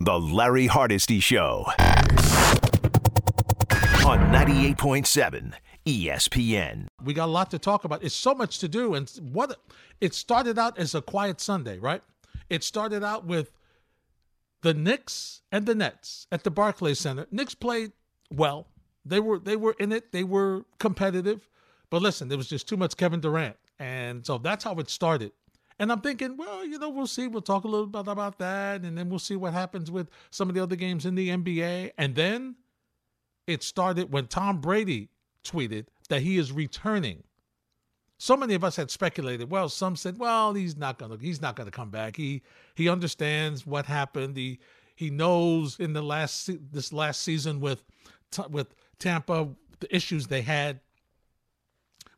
The Larry Hardesty Show. On 98.7 ESPN. We got a lot to talk about. It's so much to do. And what it started out as a quiet Sunday, right? It started out with the Knicks and the Nets at the Barclays Center. Knicks played well. They were they were in it. They were competitive. But listen, there was just too much Kevin Durant. And so that's how it started. And I'm thinking, well, you know, we'll see. We'll talk a little bit about that. And then we'll see what happens with some of the other games in the NBA. And then it started when Tom Brady tweeted that he is returning. So many of us had speculated. Well, some said, "Well, he's not gonna. He's not gonna come back. He he understands what happened. He he knows in the last this last season with with Tampa the issues they had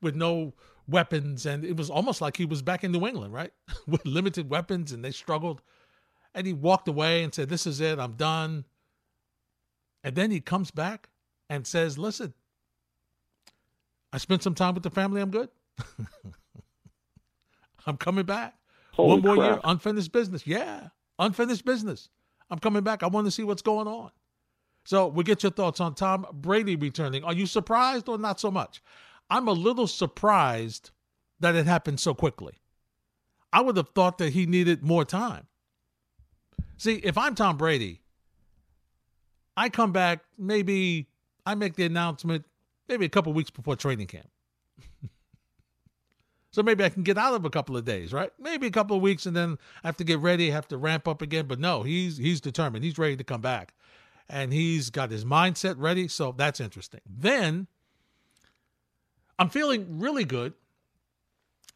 with no weapons, and it was almost like he was back in New England, right, with limited weapons, and they struggled. And he walked away and said, "This is it. I'm done." And then he comes back and says, "Listen, I spent some time with the family. I'm good." I'm coming back. Holy One more crap. year, unfinished business. Yeah, unfinished business. I'm coming back. I want to see what's going on. So we get your thoughts on Tom Brady returning. Are you surprised or not so much? I'm a little surprised that it happened so quickly. I would have thought that he needed more time. See, if I'm Tom Brady, I come back maybe I make the announcement maybe a couple weeks before training camp. so maybe I can get out of a couple of days, right? Maybe a couple of weeks and then I have to get ready, have to ramp up again. But no, he's he's determined. He's ready to come back. And he's got his mindset ready. So that's interesting. Then I'm feeling really good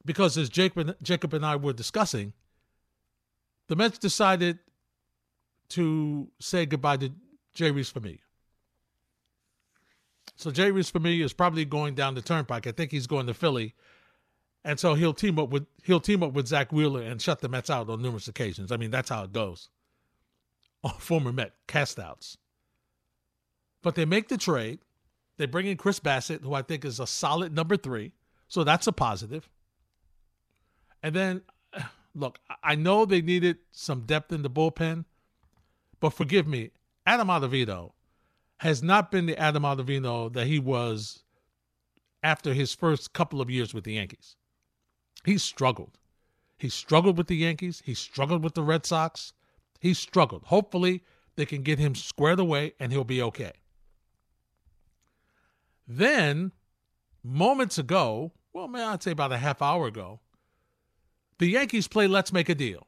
because as Jacob, Jacob and I were discussing, the Mets decided to say goodbye to Jeurys Familia. So Jeurys Familia is probably going down the turnpike. I think he's going to Philly. And so he'll team up with he'll team up with Zack Wheeler and shut the Mets out on numerous occasions. I mean, that's how it goes. Former Met castouts. But they make the trade. They bring in Chris Bassitt, who I think is a solid number three. So that's a positive. And then, look, I know they needed some depth in the bullpen, but forgive me, Adam Ottavino has not been the Adam Ottavino that he was after his first couple of years with the Yankees. He struggled. He struggled with the Yankees. He struggled with the Red Sox. He struggled. Hopefully, they can get him squared away and he'll be okay. Then, moments ago, well, man, I'd say about a half hour ago, the Yankees play Let's Make a Deal.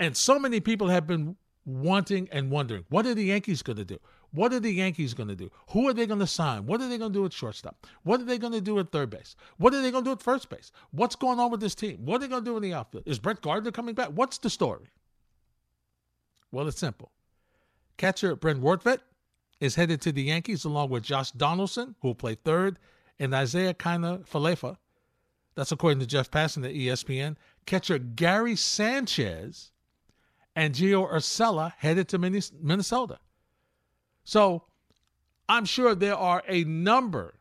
And so many people have been wanting and wondering what are the Yankees going to do? What are the Yankees going to do? Who are they going to sign? What are they going to do at shortstop? What are they going to do at third base? What are they going to do at first base? What's going on with this team? What are they going to do in the outfield? Is Brett Gardner coming back? What's the story? Well, it's simple. Catcher Brent Rortvedt is headed to the Yankees along with Josh Donaldson, who will play third, and Isiah Kiner Falefa. That's according to Jeff Passan at ESPN. Catcher Gary Sanchez and Gio Urshela headed to Minnesota. So I'm sure there are a number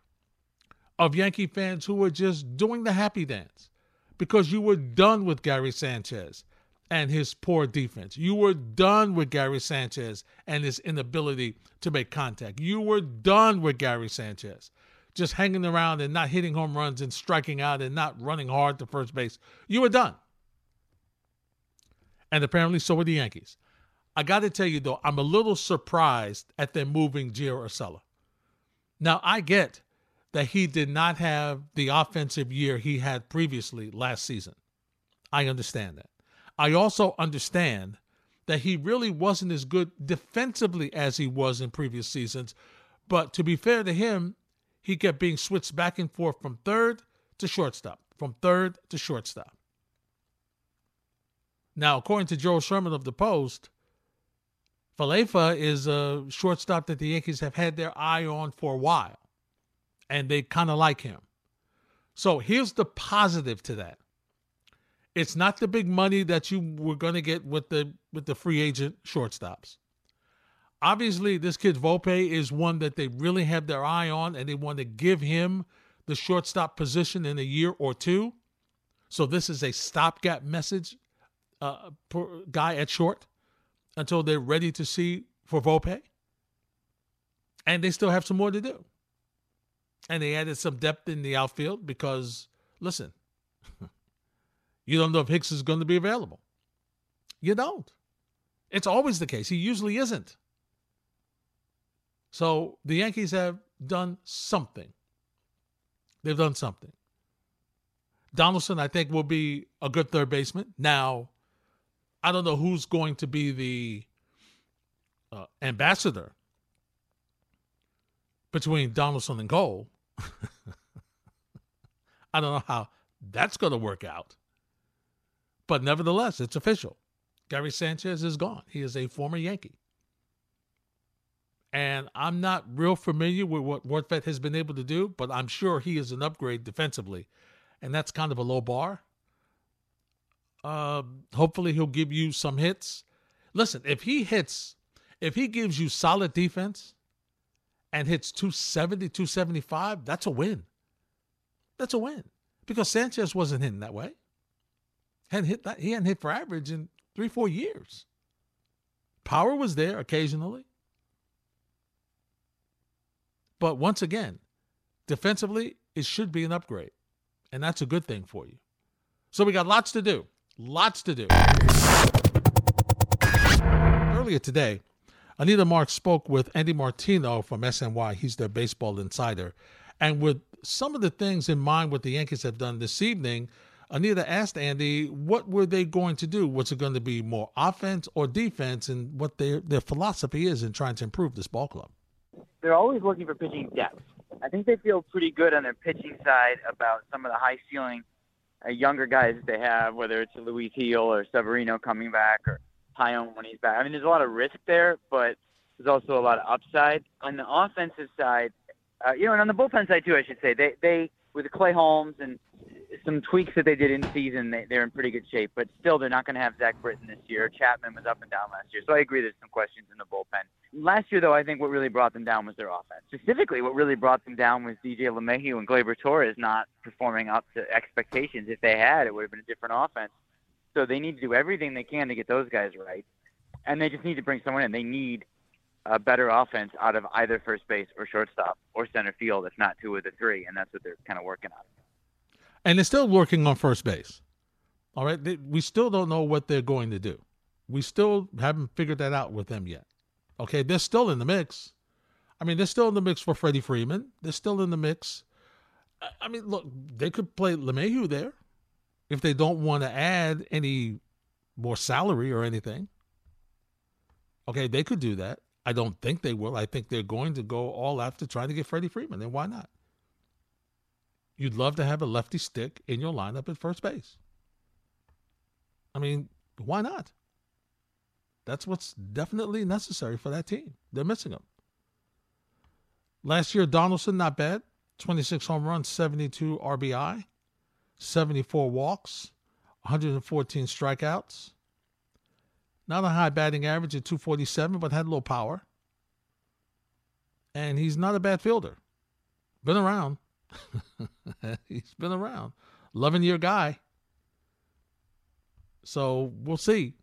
of Yankee fans who are just doing the happy dance because you were done with Gary Sanchez and his poor defense. You were done with Gary Sanchez and his inability to make contact. You were done with Gary Sanchez just hanging around and not hitting home runs and striking out and not running hard to first base. You were done. And apparently so were the Yankees. I got to tell you though, I'm a little surprised at them moving Gio Urshela. Now I get that he did not have the offensive year he had previously last season. I understand that. I also understand that he really wasn't as good defensively as he was in previous seasons. But to be fair to him, he kept being switched back and forth from third to shortstop, from third to shortstop. Now, according to Joel Sherman of the Post, Falefa is a shortstop that the Yankees have had their eye on for a while, and they kind of like him. So here's the positive to that. It's not the big money that you were going to get with the with the free agent shortstops. Obviously, this kid Volpe is one that they really have their eye on, and they want to give him the shortstop position in a year or two. So this is a stopgap message uh, guy at short. until they're ready to see for Volpe. And they still have some more to do. And they added some depth in the outfield because, listen, you don't know if Hicks is going to be available. You don't. It's always the case. He usually isn't. So the Yankees have done something. They've done something. Donaldson, I think, will be a good third baseman. Now, I don't know who's going to be the uh, ambassador between Donaldson and Cole. I don't know how that's going to work out. But nevertheless, it's official. Gary Sanchez is gone. He is a former Yankee. And I'm not real familiar with what Rortvedt has been able to do, but I'm sure he is an upgrade defensively. And that's kind of a low bar. Uh, hopefully, he'll give you some hits. Listen, if he hits, if he gives you solid defense and hits 270, 275, that's a win. That's a win because Sanchez wasn't hitting that way. Hadn't hit that. He hadn't hit for average in three, four years. Power was there occasionally. But once again, defensively, it should be an upgrade. And that's a good thing for you. So we got lots to do. Lots to do. Earlier today, Anita Marks spoke with Andy Martino from SNY. He's their baseball insider. And with some of the things in mind what the Yankees have done this evening, Anita asked Andy, what were they going to do? Was it going to be more offense or defense, and what their their philosophy is in trying to improve this ball club? They're always looking for pitching depth. I think they feel pretty good on their pitching side about some of the high ceiling uh, younger guys that they have, whether it's Luis Gil or Severino coming back or Taillon when he's back. I mean, there's a lot of risk there, but there's also a lot of upside. On the offensive side, uh, you know, and on the bullpen side too, I should say, they they with Clay Holmes and some tweaks that they did in season, they, they're in pretty good shape. But still, they're not going to have Zack Britton this year. Chapman was up and down last year, so I agree. There's some questions in the bullpen. Last year, though, I think what really brought them down was their offense. Specifically, what really brought them down was DJ LeMahieu and Gleyber Torres not performing up to expectations. If they had, it would have been a different offense. So they need to do everything they can to get those guys right, and they just need to bring someone in. They need a better offense out of either first base or shortstop or center field, if not two of the three, and that's what they're kind of working on. And they're still working on first base. All right, they, we still don't know what they're going to do. We still haven't figured that out with them yet. Okay, they're still in the mix. I mean, they're still in the mix for Freddie Freeman. They're still in the mix. I mean, look, they could play LeMahieu there if they don't want to add any more salary or anything. Okay, they could do that. I don't think they will. I think they're going to go all after trying to get Freddie Freeman. And why not? You'd love to have a lefty stick in your lineup at first base. I mean, why not? That's what's definitely necessary for that team. They're missing him. Last year, Donaldson, not bad. 26 home runs, 72 RBI, 74 walks, 114 strikeouts. Not a high batting average at 247, but had a little power. And he's not a bad fielder. Been around. he's been around. 11 year guy. So we'll see,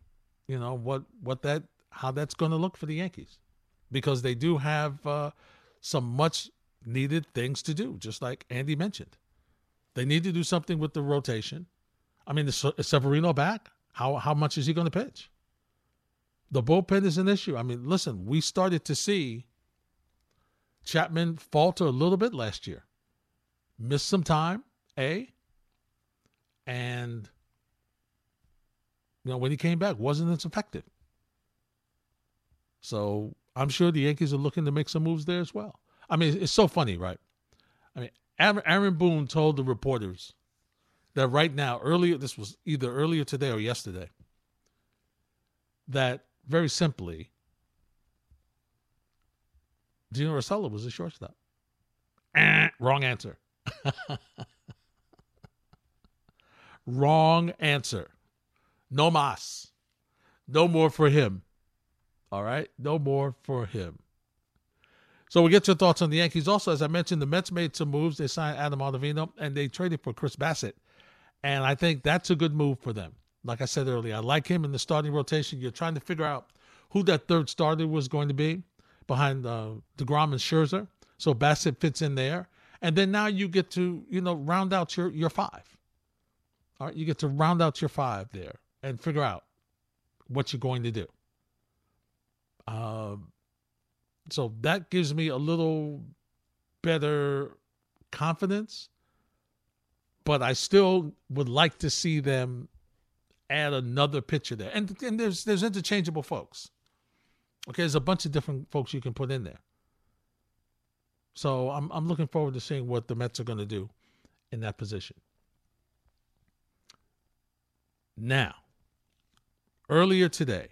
you know, what, what that, how that's going to look for the Yankees. Because they do have uh, some much needed things to do, just like Andy mentioned. They need to do something with the rotation. I mean, is Severino back? How, how much is he going to pitch? The bullpen is an issue. I mean, listen, we started to see Chapman falter a little bit last year. Missed some time, A. And, you know, when he came back, wasn't as effective. So I'm sure the Yankees are looking to make some moves there as well. I mean, it's so funny, right? I mean, Aaron Boone told the reporters that right now, earlier, this was either earlier today or yesterday, that very simply, Gino Urshela was a shortstop. Eh, wrong answer. wrong answer. No mas. No more for him. All right? No more for him. So we get your thoughts on the Yankees. Also, as I mentioned, the Mets made some moves. They signed Adam Ottavino and they traded for Chris Bassitt. And I think that's a good move for them like I said earlier, I like him in the starting rotation. You're trying to figure out who that third starter was going to be behind uh, DeGrom and Scherzer. So Bassitt fits in there. And then now you get to, you know, round out your, your five. All right, you get to round out your five there and figure out what you're going to do. Um, so that gives me a little better confidence, but I still would like to see them add another pitcher there. And, and there's there's interchangeable folks. Okay, there's a bunch of different folks you can put in there. So I'm I'm looking forward to seeing what the Mets are going to do in that position. Now, earlier today,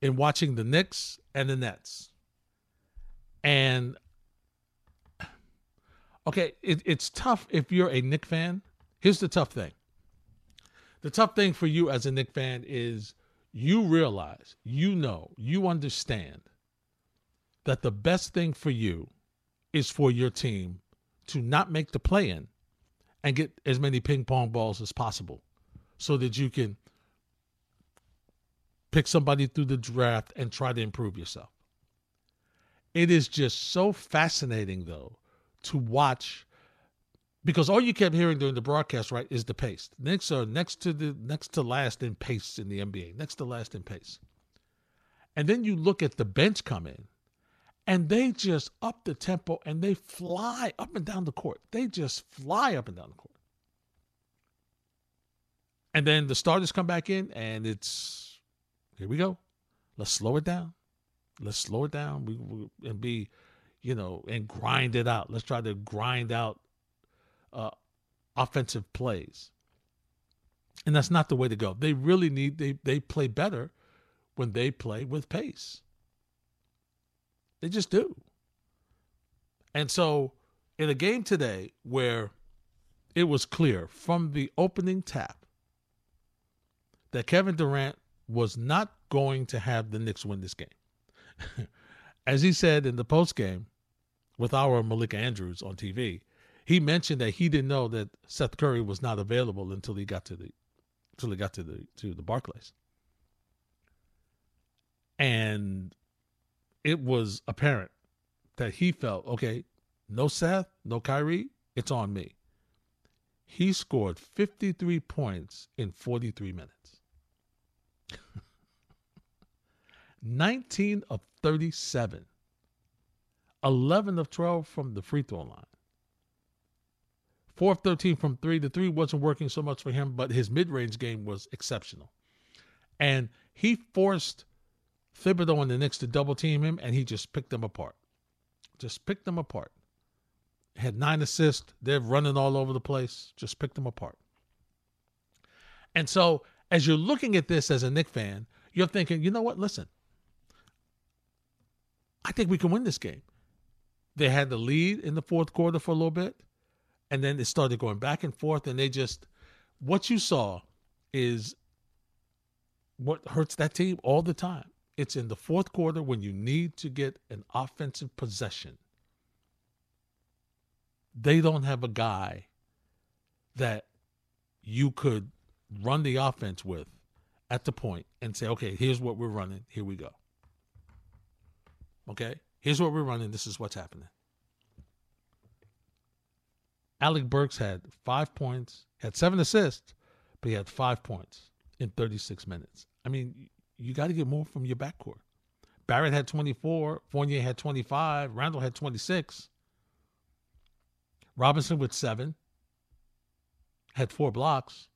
in watching the Knicks and the Nets, and okay, it, it's tough if you're a Knick fan. Here's the tough thing. The tough thing for you as a Knick fan is you realize, you know, you understand that the best thing for you is for your team to not make the play in and get as many ping pong balls as possible so that you can pick somebody through the draft and try to improve yourself. It is just so fascinating, though, to watch because all you kept hearing during the broadcast, right, is the pace. Knicks are uh, next to the next to last in pace in the NBA, next to last in pace. And then you look at the bench come in, and they just up the tempo and they fly up and down the court. They just fly up and down the court. And then the starters come back in, and it's here we go. Let's slow it down. Let's slow it down. We, we and be, you know, and grind it out. Let's try to grind out uh, offensive plays. And that's not the way to go. They really need they they play better when they play with pace. They just do. And so in a game today where it was clear from the opening tap that Kevin Durant was not going to have the Knicks win this game. As he said in the post game with our Malika Andrews on TV, he mentioned that he didn't know that Seth Curry was not available until he got to the until he got to the to the Barclays. And it was apparent that he felt, okay, no Seth, no Kyrie, it's on me. He scored 53 points in 43 minutes. 19 of 37. 11 of 12 from the free throw line. 4 of 13 from 3. The 3 wasn't working so much for him, but his mid range game was exceptional. And he forced Thibodeau and the Knicks to double team him, and he just picked them apart. Just picked them apart. Had nine assists. They're running all over the place. Just picked them apart. And so, as you're looking at this as a Knick fan, you're thinking, you know what? Listen, I think we can win this game. They had the lead in the fourth quarter for a little bit, and then it started going back and forth, and they just, what you saw is what hurts that team all the time. It's in the fourth quarter when you need to get an offensive possession. They don't have a guy that you could run the offense with at the point and say, okay, here's what we're running. Here we go. Okay? Here's what we're running. This is what's happening. Alec Burks had five points, had seven assists, but he had five points in 36 minutes. I mean, you got to get more from your backcourt. Barrett had 24, Fournier had 25, Randle had 26. Robinson with seven, had four blocks,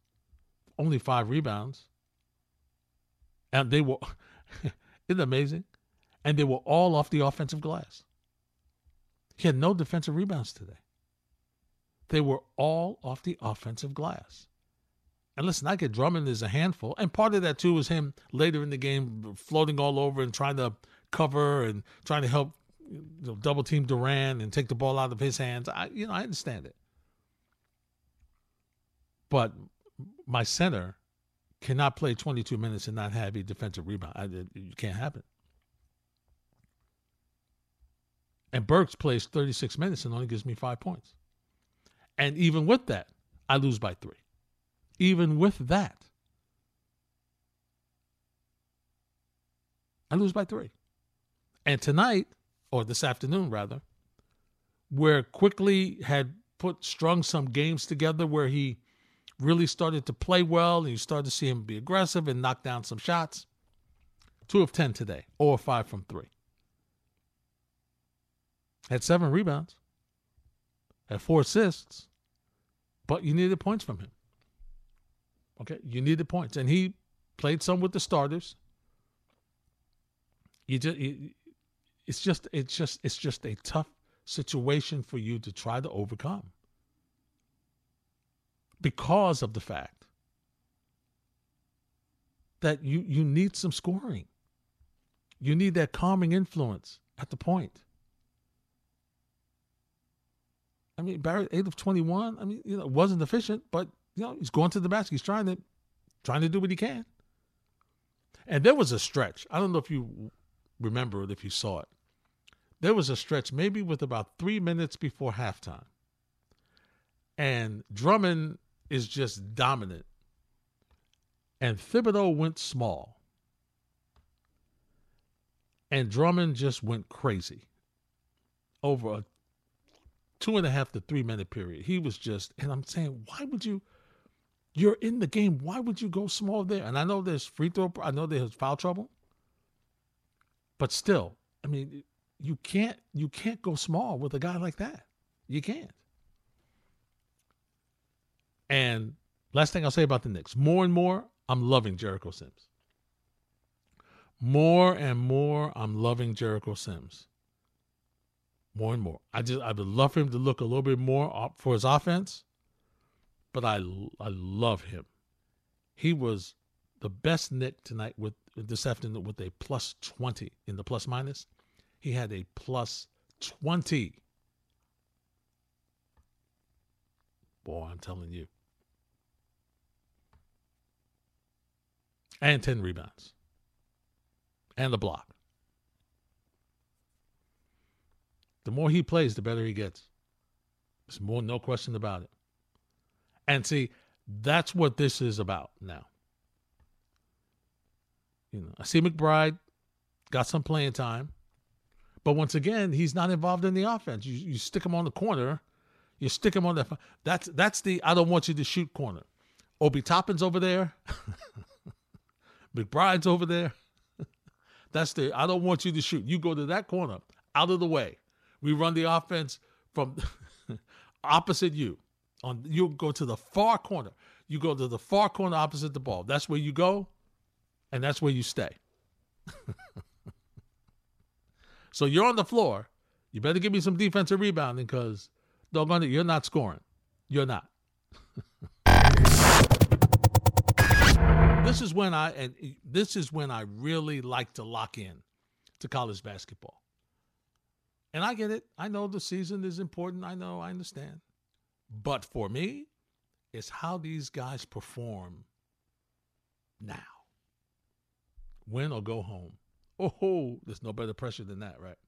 only five rebounds. And they were, isn't amazing? And they were all off the offensive glass. He had no defensive rebounds today. They were all off the offensive glass. And listen, I get Drummond is a handful, and part of that too was him later in the game floating all over and trying to cover and trying to help you know, double team Durant and take the ball out of his hands. I, you know, I understand it, but my center cannot play 22 minutes and not have a defensive rebound. I, it can't happen. And Burks plays 36 minutes and only gives me five points. And even with that, I lose by three even with that. I lose by three. And tonight, or this afternoon rather, where Quickley had put strung some games together where he really started to play well and you started to see him be aggressive and knock down some shots. Two of ten today, or five from three. Had seven rebounds, had four assists, but you needed points from him. Okay, you needed points, and he played some with the starters. You just, it's just, it's just, it's just a tough situation for you to try to overcome because of the fact that you you need some scoring. You need that calming influence at the point. I mean, Barrett eight of twenty one. I mean, you know, wasn't efficient, but you know, he's going to the basket. He's trying to trying to do what he can. And there was a stretch. I don't know if you remember it, if you saw it. There was a stretch, maybe with about three minutes before halftime. And Drummond is just dominant. And Thibodeau went small. And Drummond just went crazy over a two and a half to three minute period. He was just, and I'm saying, why would you? You're in the game. Why would you go small there? And I know there's free throw. I know there's foul trouble. But still, I mean, you can't you can't go small with a guy like that. You can't. And last thing I'll say about the Knicks, more and more, I'm loving Jericho Sims. More and more, I'm loving Jericho Sims. More and more. I just I would love for him to look a little bit more for his offense, but I I love him. He was the best Knick tonight with this afternoon with a plus 20 in the plus minus. He had a plus 20. Boy, I'm telling you. And 10 rebounds. And the block. The more he plays, the better he gets. There's more, no question about it. And see, that's what this is about now. You know, I see McBride got some playing time, but once again, he's not involved in the offense. You, you stick him on the corner, you stick him on the. That's that's the I don't want you to shoot corner. Obi Toppin's over there. McBride's over there. That's the I don't want you to shoot. You go to that corner, out of the way. We run the offense from opposite you. On you go to the far corner. You go to the far corner opposite the ball. That's where you go, and that's where you stay. so you're on the floor. You better give me some defensive rebounding because doggone it, you're not scoring. You're not. this is when I and this is when I really like to lock in to college basketball. And I get it. I know the season is important. I know, I understand. But for me, it's how these guys perform now. Win or go home. Oh, there's no better pressure than that, right?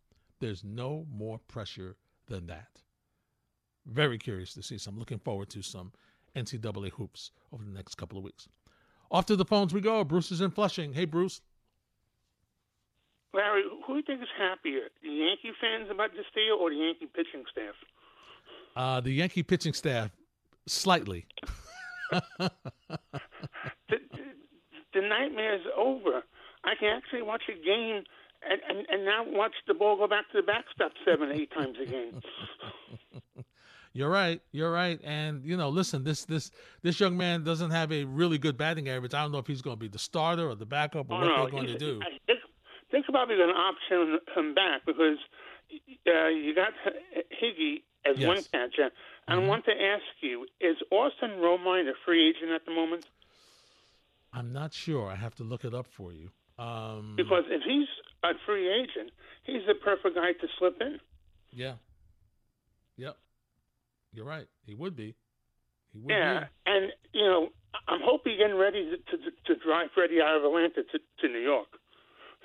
There's no more pressure than that. Very curious to see. So I'm looking forward to some NCAA hoops over the next couple of weeks. Off to the phones we go. Bruce is in Flushing. Hey, Bruce. Larry, who do you think is happier, the Yankee fans about this deal or the Yankee pitching staff? Uh, the Yankee pitching staff, slightly. the, the, the nightmare is over. I can actually watch a game and, and, and now watch the ball go back to the backstop seven, eight times a game. You're right. You're right. And you know, listen, this this this young man doesn't have a really good batting average. I don't know if he's going to be the starter or the backup or oh, what no. they're going to do. I think, think about being an option him back because uh, you got Higgy as Yes. one catcher. And Mhm. I want to ask you: Is Austin Romine a free agent at the moment? I'm not sure. I have to look it up for you. Um, Because if he's a free agent, he's the perfect guy to slip in. yeah, yep, you're right. He would be. He would Yeah, be. and you know, I'm hoping getting ready to, to to drive Freddie out of Atlanta to, to New York.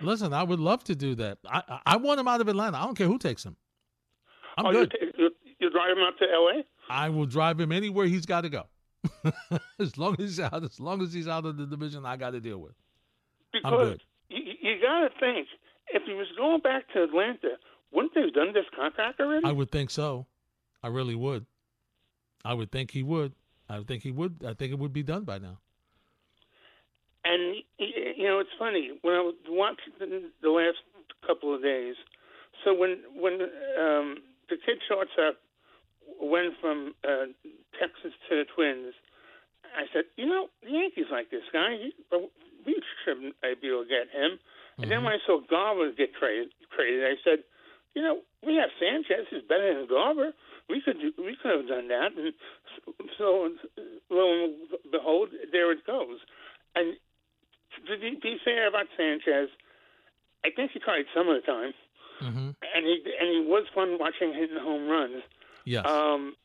Listen, I would love to do that. I I- want him out of Atlanta. I don't care who takes him. I'm oh, good. You, t- you, you drive him out to L.A. I will drive him anywhere he's got to go. as long as he's out, as long as he's out of the division I got to deal with. because. You, you got to think if he was going back to Atlanta, wouldn't they have done this contract already? I would think so. I really would. I would think he would. I would think he would. I think it would be done by now. And you know, it's funny when I was watching the, last couple of days. So when when um, the kid shortstop went from uh, Texas to the Twins, I said, you know, the Yankees like this guy. He, we shouldn't be able to get him. And then when I saw Garver get traded, traded, I said, you know, we have Sanchez. He's better than Garver. We could do, we could have done that. And so, lo and behold, there it goes. And to be, be fair about Sanchez, I think he tried some of the time, Mm-hmm. and he and he was fun watching hitting home runs. Yes. Um,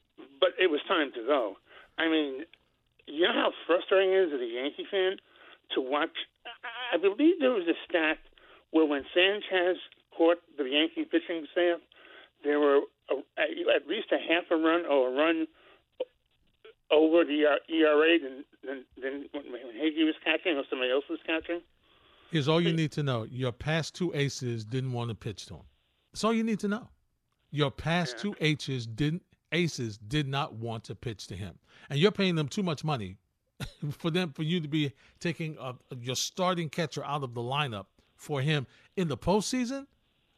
but it was time to go. I mean, you know how frustrating it is as a Yankee fan to watch. I believe there was a stat where when Sanchez caught the Yankee pitching staff, there were a, at least a half a run or a run over the ERA than than, than when Higgy was catching or somebody else was catching. Here's all you need to know. Your past two aces didn't want to pitch to him. That's all you need to know. Your past two aces didn't aces did not want to pitch to him. And you're paying them too much money for them for you to be taking a, your starting catcher out of the lineup for him in the postseason.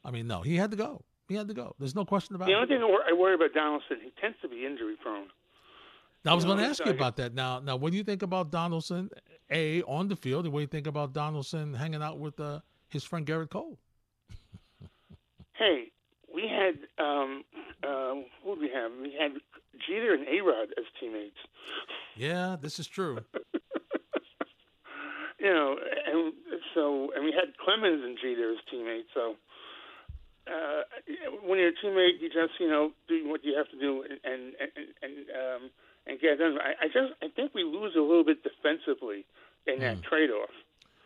I mean, no, he had to go. He had to go. There's no question about The it. only thing I worry about Donaldson, he tends to be injury prone. I was You know, going to ask you about that. Now, now, what do you think about Donaldson? A on the field, and what do you think about Donaldson hanging out with uh, his friend Gerrit Cole? Hey, we had um, uh, who did we have? We had Jeter and A Rod as teammates. Yeah, this is true. You know, and so and we had Clemens and Jeter as teammates. So uh, when you're a teammate, you just you know do what you have to do and and and, um, and get done. I, I just I think we lose a little bit defensively in that trade off.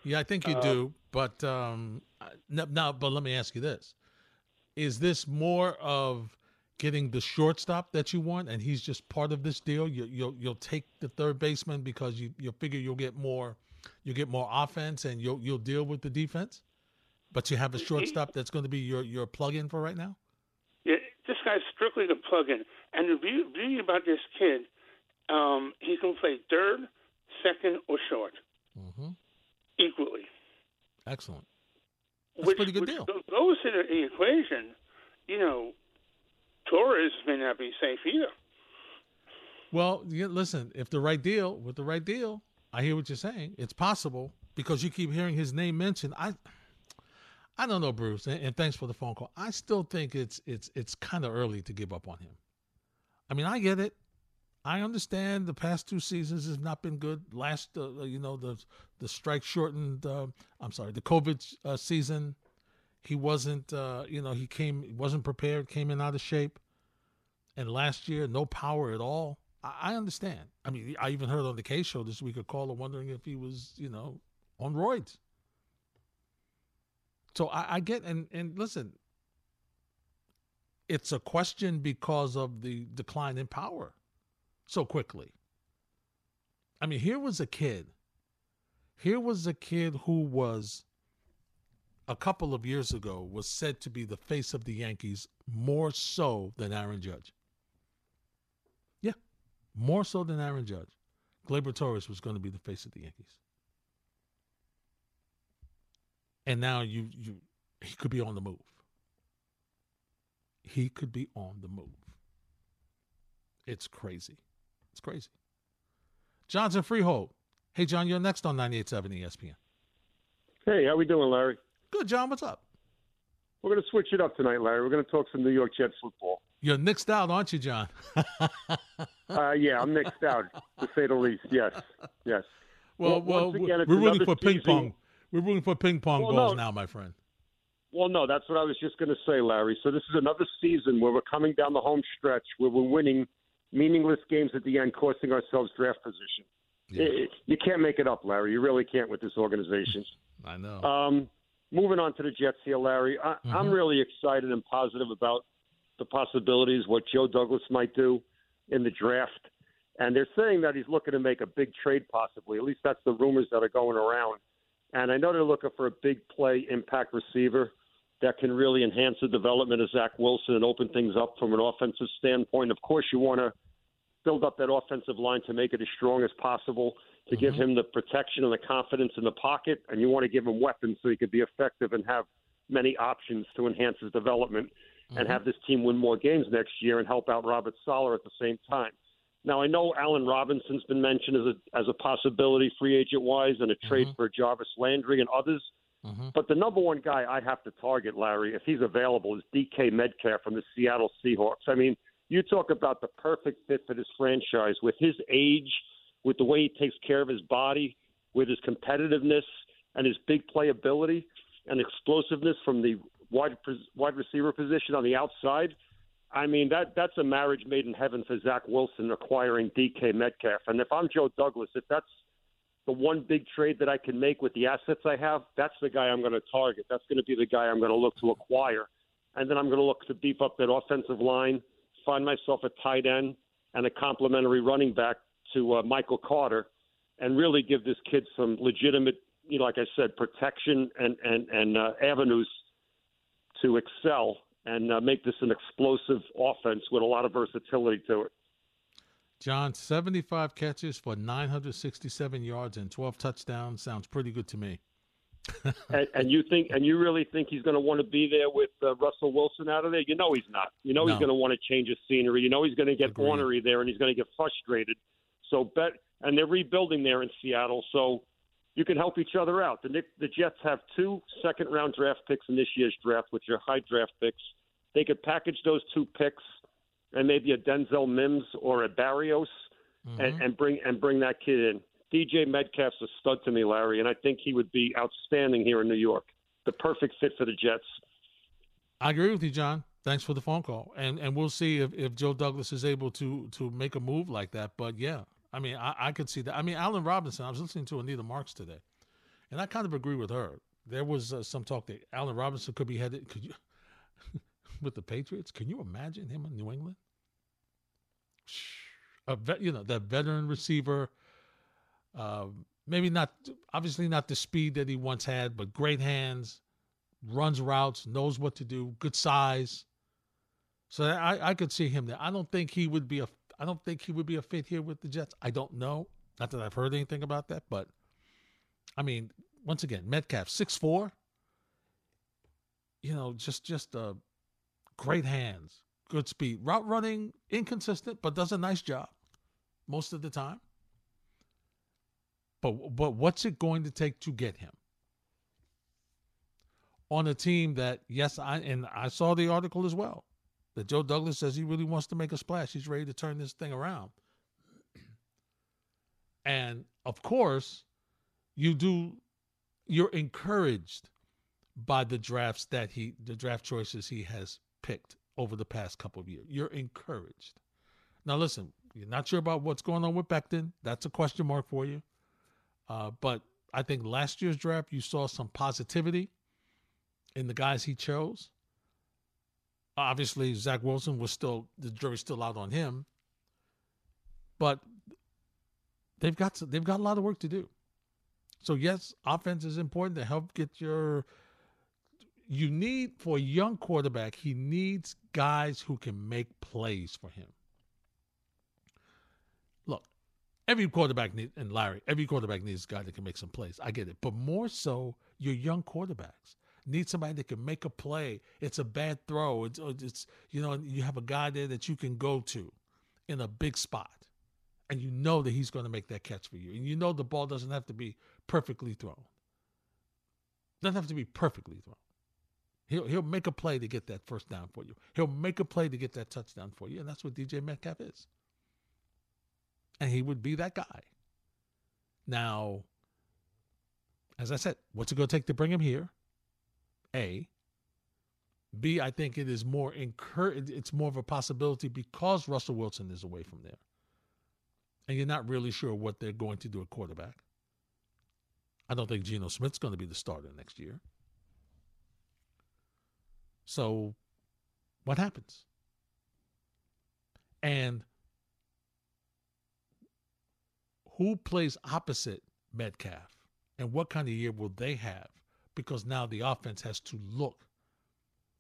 Yeah, I think you do. But um, now, now, but let me ask you this: Is this more of getting the shortstop that you want, and he's just part of this deal? You, you'll you'll take the third baseman because you you figure you'll get more, you get more offense, and you'll you'll deal with the defense. But you have a shortstop that's going to be your your plug-in for right now. Yeah, this guy's strictly the plug-in. And the beauty about this kid, um, he can play third, second, or short Mm-hmm. equally. Excellent. That's a which, pretty good deal. go- goes to the, equation. You know, Torres may not be safe either. Well, you, listen, if the right deal, with the right deal, I hear what you're saying. It's possible because you keep hearing his name mentioned. I I don't know, Bruce, and, and thanks for the phone call. I still think it's it's it's kind of early to give up on him. I mean, I get it. I understand the past two seasons has not been good. Last, uh, you know, the the strike shortened. Uh, I'm sorry, the COVID uh, season. He wasn't, uh, you know, he came, wasn't prepared, came in out of shape. And last year, no power at all. I, I understand. I mean, I even heard on the K show this week a caller wondering if he was, you know, on roids. So I, I get and and listen, it's a question because of the decline in power so quickly. I mean, here was a kid. Here was a kid who was a couple of years ago was said to be the face of the Yankees more so than Aaron Judge. Yeah, more so than Aaron Judge. Gleyber Torres was going to be the face of the Yankees. And now you you he could be on the move. He could be on the move. It's crazy. It's crazy. Johnson Freehold. Hey John, you're next on 98.7 ESPN. Hey, how are we doing, Larry? Good, John. What's up? We're going to switch it up tonight, Larry. We're going to talk some New York Jets football. You're nixed out, aren't you, John? Uh, yeah, I'm mixed out, to say the least. Yes, yes. well, Well, well, again, we're rooting for ping pong. We're rooting for ping pong Well, balls no. now, my friend. Well, no, that's what I was just going to say, Larry. So this is another season where we're coming down the home stretch where we're winning meaningless games at the end, costing ourselves draft position. Yeah, It- you can't make it up, Larry. You really can't with this organization. I know. Um, moving on to the Jets here, Larry. I, I'm Mhm. really excited and positive about the possibilities, what Joe Douglas might do in the draft. And they're saying that he's looking to make a big trade, possibly. At least that's the rumors that are going around. And I know they're looking for a big play impact receiver that can really enhance the development of Zach Wilson and open things up from an offensive standpoint. Of course, you want to build up that offensive line to make it as strong as possible, to mm-hmm. give him the protection and the confidence in the pocket, and you want to give him weapons so he could be effective and have many options to enhance his development mm-hmm. and have this team win more games next year and help out Robert Saleh at the same time. Now I know Allen Robinson's been mentioned as a as a possibility free agent wise and a trade mm-hmm. for Jarvis Landry and others. Mm-hmm. But the number one guy I have to target, Larry, if he's available, is DK Metcalf from the Seattle Seahawks. I mean, you talk about the perfect fit for this franchise with his age, with the way he takes care of his body, with his competitiveness and his big playability and explosiveness from the wide wide receiver position on the outside. I mean that that's a marriage made in heaven for Zach Wilson acquiring DK Metcalf. And if I'm Joe Douglas, if that's the one big trade that I can make with the assets I have, that's the guy I'm going to target. That's going to be the guy I'm going to look to acquire. And then I'm going to look to beef up that offensive line, find myself a tight end and a complementary running back to uh, Michael Carter, and really give this kid some legitimate, you know, like I said, protection and and and uh, avenues to excel and uh, make this an explosive offense with a lot of versatility to it. John, 75 catches for 967 yards and 12 touchdowns sounds pretty good to me. And, and, you think, and you really think he's going to want to be there with uh, Russell Wilson out of there? You know he's not. You know no. he's going to want to change his scenery. You know he's going to get Agreed. ornery there, and he's going to get frustrated. So bet, and they're rebuilding there in Seattle. So you can help each other out. The the Jets have two second round draft picks in this year's draft, which are high draft picks. They could package those two picks and maybe a Denzel Mims or a Berrios mm-hmm. and, and bring and bring that kid in. DJ Metcalf's a stud to me, Larry, and I think he would be outstanding here in New York. The perfect fit for the Jets. I agree with you, John. Thanks for the phone call, and and we'll see if, if Joe Douglas is able to to make a move like that. But yeah, I mean, I, I could see that. I mean, Allen Robinson. I was listening to Anita Marks today, and I kind of agree with her. There was uh, some talk that Allen Robinson could be headed. Could you with the Patriots? Can you imagine him in New England? A vet, you know, that veteran receiver. Uh, maybe not, obviously not the speed that he once had, but great hands, runs routes, knows what to do, good size. So I, I could see him there. I don't think he would be a I don't think he would be a fit here with the Jets. I don't know. Not that I've heard anything about that, but I mean, once again, Metcalf, six four. You know, just just uh, great hands, good speed, route running, inconsistent, but does a nice job most of the time. But but what's it going to take to get him on a team that yes, I and I saw the article as well that Joe Douglas says he really wants to make a splash. He's ready to turn this thing around. And of course, you do you're encouraged by the drafts that he the draft choices he has picked over the past couple of years. You're encouraged. Now listen, you're not sure about what's going on with Becton. That's a question mark for you. Uh, but I think last year's draft you saw some positivity in the guys he chose. Obviously, Zach Wilson was still the jury's still out on him, but they've got they've got a lot of work to do. So yes, offense is important to help get your. You need for a young quarterback, he needs guys who can make plays for him. Look, every quarterback needs, and Larry, every quarterback needs a guy that can make some plays. I get it, but more so your young quarterbacks need somebody that can make a play. It's a bad throw. It's, oh, it's you know you have a guy there that you can go to in a big spot, and you know that he's going to make that catch for you, and you know the ball doesn't have to be perfectly thrown. Doesn't have to be perfectly thrown. He'll he'll make a play to get that first down for you. He'll make a play to get that touchdown for you, and that's what DJ Metcalf is. And he would be that guy. Now, as I said, what's it going to take to bring him here? A. B, I think it is more incur- it's more of a possibility because Russell Wilson is away from there. And you're not really sure what they're going to do at quarterback. I don't think Geno Smith's going to be the starter next year. So what happens? And who plays opposite Metcalf And what kind of year will they have? Because now the offense has to look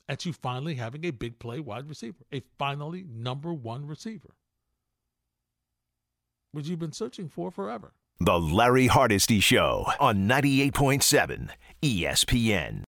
at you finally having a big play wide receiver, a finally number one receiver, which you've been searching for forever. The Larry Hardesty Show on 98.7 ESPN.